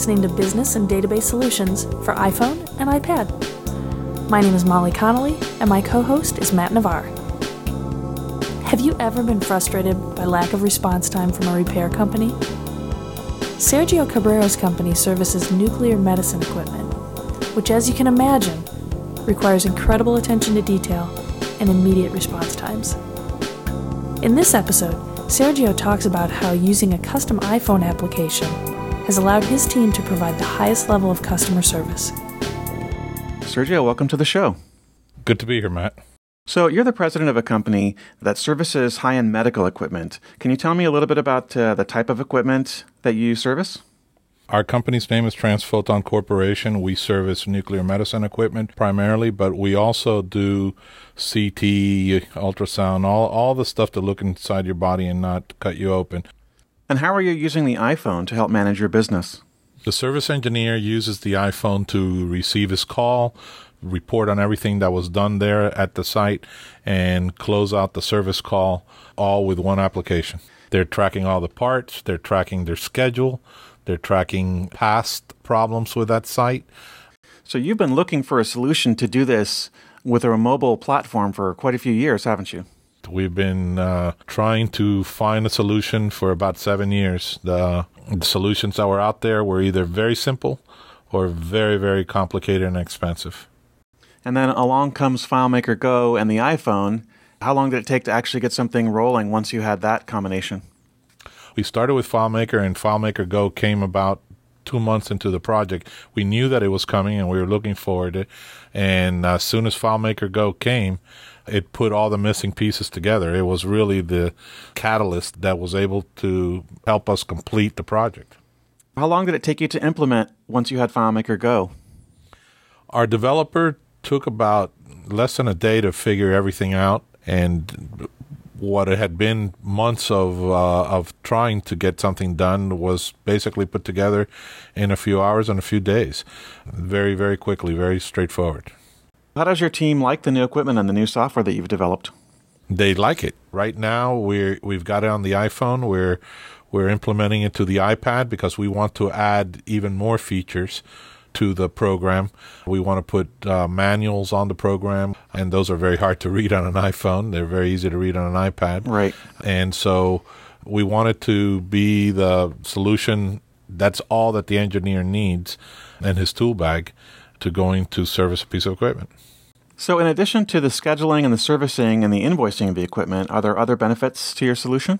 listening to Business and Database Solutions for iPhone and iPad. My name is Molly Connolly, and my co host is Matt Navarre. Have you ever been frustrated by lack of response time from a repair company? Sergio Cabrero's company services nuclear medicine equipment, which, as you can imagine, requires incredible attention to detail and immediate response times. In this episode, Sergio talks about how using a custom iPhone application has allowed his team to provide the highest level of customer service. Sergio, welcome to the show. Good to be here, Matt. So, you're the president of a company that services high end medical equipment. Can you tell me a little bit about uh, the type of equipment that you service? Our company's name is Transphoton Corporation. We service nuclear medicine equipment primarily, but we also do CT, ultrasound, all, all the stuff to look inside your body and not cut you open. And how are you using the iPhone to help manage your business? The service engineer uses the iPhone to receive his call, report on everything that was done there at the site, and close out the service call all with one application. They're tracking all the parts, they're tracking their schedule, they're tracking past problems with that site. So, you've been looking for a solution to do this with a mobile platform for quite a few years, haven't you? We've been uh, trying to find a solution for about seven years. The, the solutions that were out there were either very simple or very, very complicated and expensive. And then along comes FileMaker Go and the iPhone. How long did it take to actually get something rolling once you had that combination? We started with FileMaker, and FileMaker Go came about two months into the project. We knew that it was coming, and we were looking forward to it. And as soon as FileMaker Go came, it put all the missing pieces together. It was really the catalyst that was able to help us complete the project. How long did it take you to implement once you had FileMaker Go? Our developer took about less than a day to figure everything out, and what it had been months of uh, of trying to get something done was basically put together in a few hours and a few days, very very quickly, very straightforward. How does your team like the new equipment and the new software that you've developed? They like it. Right now, we're we've got it on the iPhone. We're we're implementing it to the iPad because we want to add even more features to the program. We want to put uh, manuals on the program, and those are very hard to read on an iPhone. They're very easy to read on an iPad. Right. And so we wanted to be the solution that's all that the engineer needs in his tool bag to going to service a piece of equipment. So, in addition to the scheduling and the servicing and the invoicing of the equipment, are there other benefits to your solution?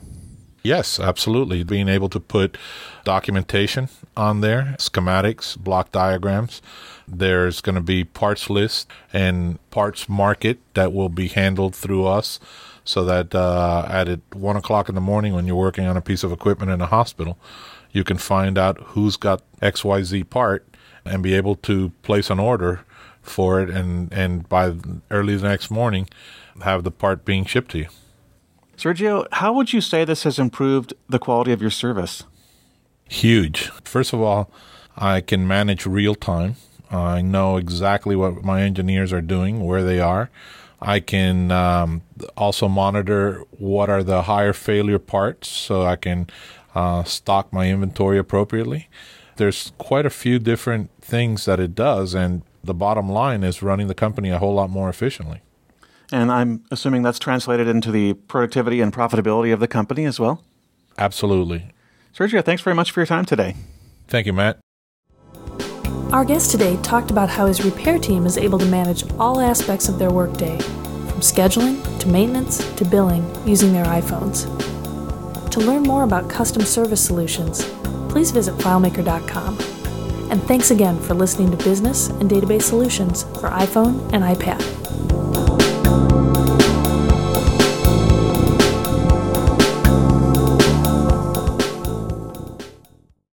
Yes, absolutely. Being able to put documentation on there, schematics, block diagrams. There's going to be parts list and parts market that will be handled through us so that uh, at one o'clock in the morning when you're working on a piece of equipment in a hospital, you can find out who's got XYZ part and be able to place an order for it and, and by early the next morning have the part being shipped to you. Sergio, how would you say this has improved the quality of your service? Huge. First of all, I can manage real time. I know exactly what my engineers are doing, where they are. I can um, also monitor what are the higher failure parts so I can uh, stock my inventory appropriately. There's quite a few different things that it does, and the bottom line is running the company a whole lot more efficiently. And I'm assuming that's translated into the productivity and profitability of the company as well? Absolutely. Sergio, thanks very much for your time today. Thank you, Matt. Our guest today talked about how his repair team is able to manage all aspects of their workday, from scheduling to maintenance to billing, using their iPhones. To learn more about custom service solutions, please visit FileMaker.com. And thanks again for listening to Business and Database Solutions for iPhone and iPad.